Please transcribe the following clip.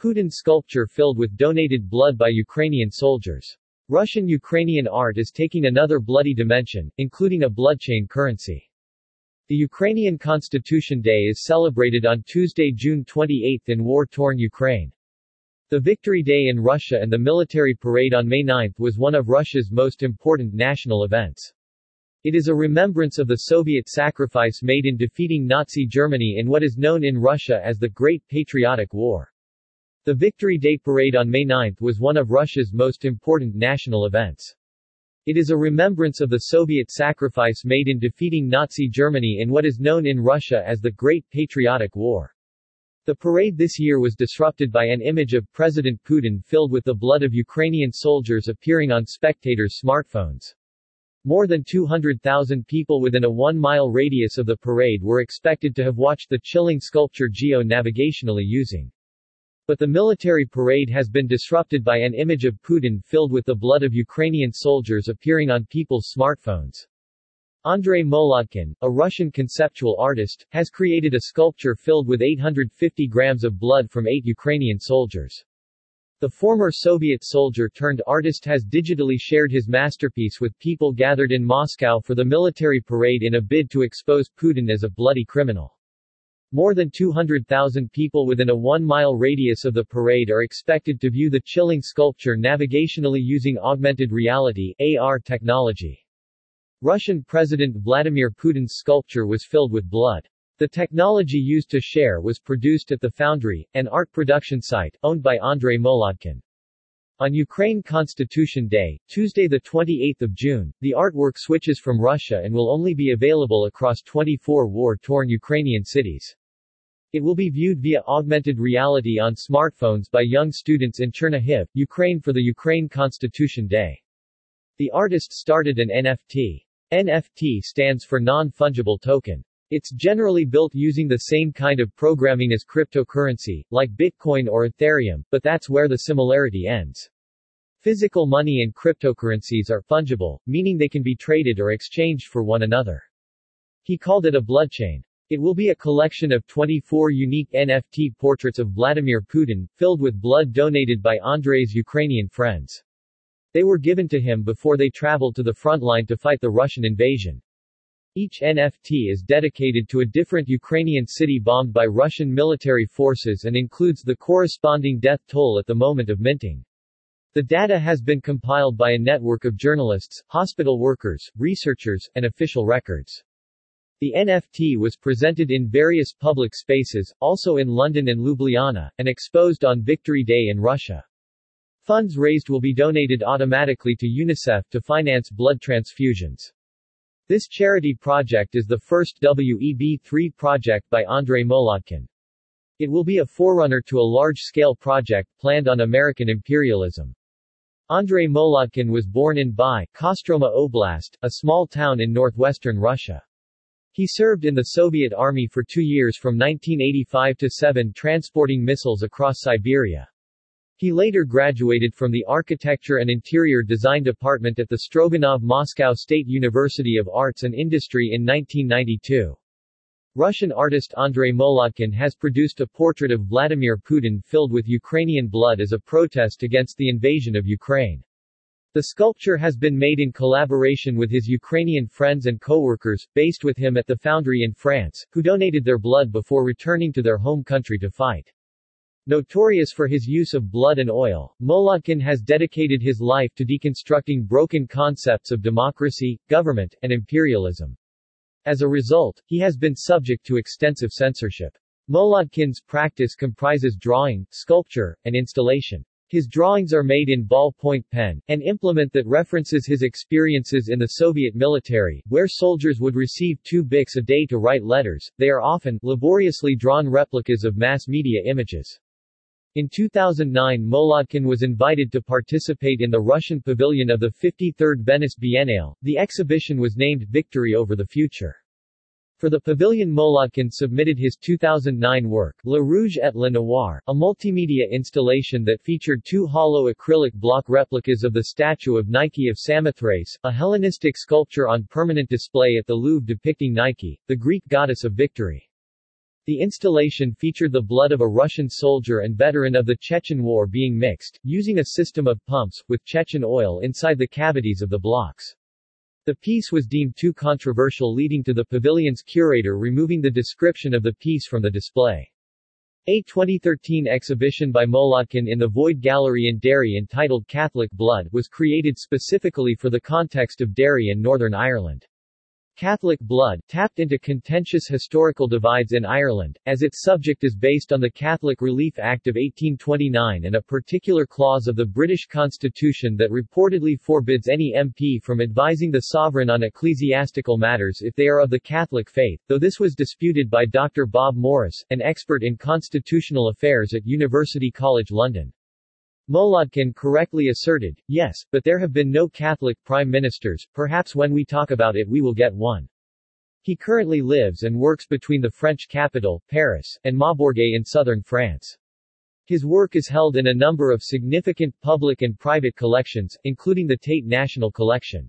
Putin sculpture filled with donated blood by Ukrainian soldiers. Russian-Ukrainian art is taking another bloody dimension, including a bloodchain currency. The Ukrainian Constitution Day is celebrated on Tuesday, June 28 in war-torn Ukraine. The Victory Day in Russia and the military parade on May 9 was one of Russia's most important national events. It is a remembrance of the Soviet sacrifice made in defeating Nazi Germany in what is known in Russia as the Great Patriotic War. The Victory Day Parade on May 9 was one of Russia's most important national events. It is a remembrance of the Soviet sacrifice made in defeating Nazi Germany in what is known in Russia as the Great Patriotic War. The parade this year was disrupted by an image of President Putin filled with the blood of Ukrainian soldiers appearing on spectators' smartphones. More than 200,000 people within a one-mile radius of the parade were expected to have watched the chilling sculpture geo-navigationally using but the military parade has been disrupted by an image of Putin filled with the blood of Ukrainian soldiers appearing on people's smartphones. Andrei Molodkin, a Russian conceptual artist, has created a sculpture filled with 850 grams of blood from eight Ukrainian soldiers. The former Soviet soldier turned artist has digitally shared his masterpiece with people gathered in Moscow for the military parade in a bid to expose Putin as a bloody criminal. More than 200,000 people within a one-mile radius of the parade are expected to view the chilling sculpture navigationally using augmented reality AR technology. Russian President Vladimir Putin's sculpture was filled with blood. The technology used to share was produced at the Foundry, an art production site, owned by Andrei Molodkin. On Ukraine Constitution Day, Tuesday 28 June, the artwork switches from Russia and will only be available across 24 war-torn Ukrainian cities. It will be viewed via augmented reality on smartphones by young students in Chernihiv, Ukraine for the Ukraine Constitution Day. The artist started an NFT. NFT stands for non-fungible token. It's generally built using the same kind of programming as cryptocurrency, like Bitcoin or Ethereum, but that's where the similarity ends. Physical money and cryptocurrencies are fungible, meaning they can be traded or exchanged for one another. He called it a bloodchain. It will be a collection of 24 unique NFT portraits of Vladimir Putin, filled with blood donated by Andrei's Ukrainian friends. They were given to him before they traveled to the front line to fight the Russian invasion. Each NFT is dedicated to a different Ukrainian city bombed by Russian military forces and includes the corresponding death toll at the moment of minting. The data has been compiled by a network of journalists, hospital workers, researchers, and official records. The NFT was presented in various public spaces, also in London and Ljubljana, and exposed on Victory Day in Russia. Funds raised will be donated automatically to UNICEF to finance blood transfusions. This charity project is the first WEB3 project by Andrei Molodkin. It will be a forerunner to a large-scale project planned on American imperialism. Andrei Molodkin was born in Bai, Kostroma Oblast, a small town in northwestern Russia. He served in the Soviet Army for two years from 1985 to 7 transporting missiles across Siberia. He later graduated from the Architecture and Interior Design Department at the Stroganov Moscow State University of Arts and Industry in 1992. Russian artist Andrei Molodkin has produced a portrait of Vladimir Putin filled with Ukrainian blood as a protest against the invasion of Ukraine. The sculpture has been made in collaboration with his Ukrainian friends and co-workers, based with him at the foundry in France, who donated their blood before returning to their home country to fight. Notorious for his use of blood and oil, Molodkin has dedicated his life to deconstructing broken concepts of democracy, government, and imperialism. As a result, he has been subject to extensive censorship. Molodkin's practice comprises drawing, sculpture, and installation. His drawings are made in ballpoint pen, an implement that references his experiences in the Soviet military, where soldiers would receive two bics a day to write letters. They are often laboriously drawn replicas of mass media images. In 2009 Molodkin was invited to participate in the Russian pavilion of the 53rd Venice Biennale. The exhibition was named Victory over the Future. For the pavilion Molodkin submitted his 2009 work, Le Rouge et le Noir, a multimedia installation that featured two hollow acrylic block replicas of the statue of Nike of Samothrace, a Hellenistic sculpture on permanent display at the Louvre depicting Nike, the Greek goddess of victory. The installation featured the blood of a Russian soldier and veteran of the Chechen War being mixed, using a system of pumps, with Chechen oil inside the cavities of the blocks. The piece was deemed too controversial leading to the pavilion's curator removing the description of the piece from the display. A 2013 exhibition by Molodkin in the Void Gallery in Derry entitled Catholic Blood was created specifically for the context of Derry and Northern Ireland. Catholic blood, tapped into contentious historical divides in Ireland, as its subject is based on the Catholic Relief Act of 1829 and a particular clause of the British Constitution that reportedly forbids any MP from advising the sovereign on ecclesiastical matters if they are of the Catholic faith, though this was disputed by Dr. Bob Morris, an expert in constitutional affairs at University College London. Molodkin correctly asserted, yes, but there have been no Catholic prime ministers, perhaps when we talk about it we will get one. He currently lives and works between the French capital, Paris, and Maubourguet in southern France. His work is held in a number of significant public and private collections, including the Tate National Collection.